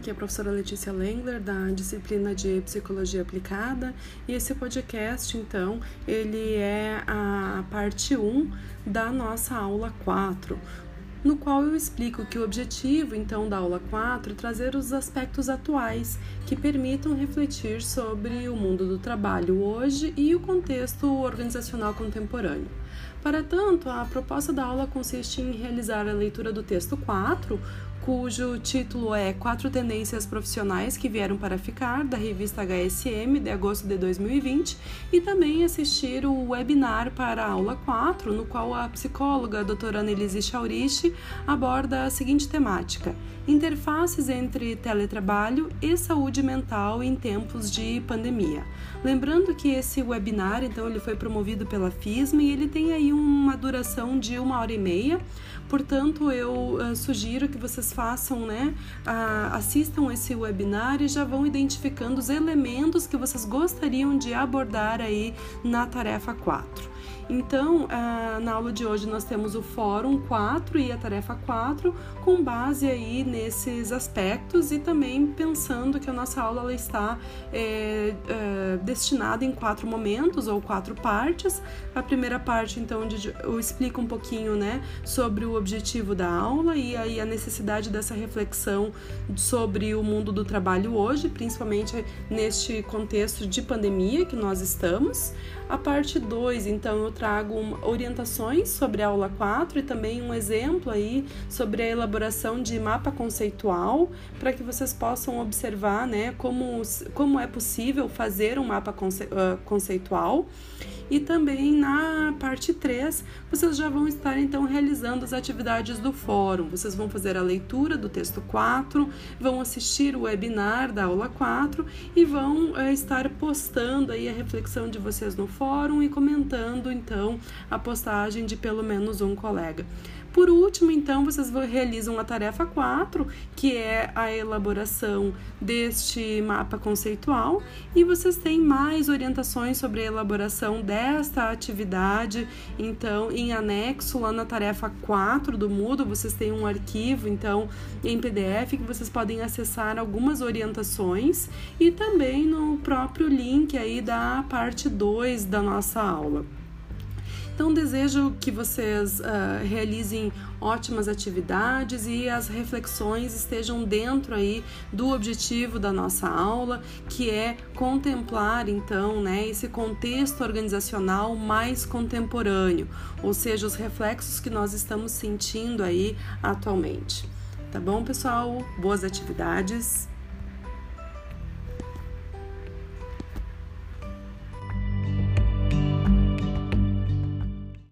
aqui é a professora Letícia Lengler, da disciplina de Psicologia Aplicada, e esse podcast, então, ele é a parte 1 da nossa aula 4, no qual eu explico que o objetivo, então, da aula 4 é trazer os aspectos atuais que permitam refletir sobre o mundo do trabalho hoje e o contexto organizacional contemporâneo. Para tanto, a proposta da aula consiste em realizar a leitura do texto 4, cujo título é Quatro Tendências Profissionais que Vieram para Ficar, da revista HSM, de agosto de 2020, e também assistir o webinar para a aula 4, no qual a psicóloga a doutora Annelise Chaurishi aborda a seguinte temática: interfaces entre teletrabalho e saúde mental em tempos de pandemia. Lembrando que esse webinar, então, ele foi promovido pela FISM e ele tem aí uma duração de uma hora e meia, portanto, eu uh, sugiro que vocês façam, né, uh, assistam esse webinar e já vão identificando os elementos que vocês gostariam de abordar aí na tarefa 4. Então, ah, na aula de hoje nós temos o Fórum 4 e a Tarefa 4, com base aí nesses aspectos e também pensando que a nossa aula está é, é, destinada em quatro momentos ou quatro partes. A primeira parte, então, eu explico um pouquinho né, sobre o objetivo da aula e aí a necessidade dessa reflexão sobre o mundo do trabalho hoje, principalmente neste contexto de pandemia que nós estamos. A parte 2, então, eu trago orientações sobre a aula 4 e também um exemplo aí sobre a elaboração de mapa conceitual para que vocês possam observar, né, como, como é possível fazer um mapa conce, uh, conceitual. E também na parte 3, vocês já vão estar então realizando as atividades do fórum. Vocês vão fazer a leitura do texto 4, vão assistir o webinar da aula 4 e vão é, estar postando aí a reflexão de vocês no fórum e comentando então a postagem de pelo menos um colega. Por último, então, vocês realizam a tarefa 4, que é a elaboração deste mapa conceitual, e vocês têm mais orientações sobre a elaboração desta atividade. Então, em anexo, lá na tarefa 4 do Moodle, vocês têm um arquivo, então, em PDF, que vocês podem acessar algumas orientações, e também no próprio link aí da parte 2 da nossa aula. Então, desejo que vocês uh, realizem ótimas atividades e as reflexões estejam dentro aí do objetivo da nossa aula, que é contemplar então, né, esse contexto organizacional mais contemporâneo, ou seja, os reflexos que nós estamos sentindo aí atualmente. Tá bom, pessoal? Boas atividades.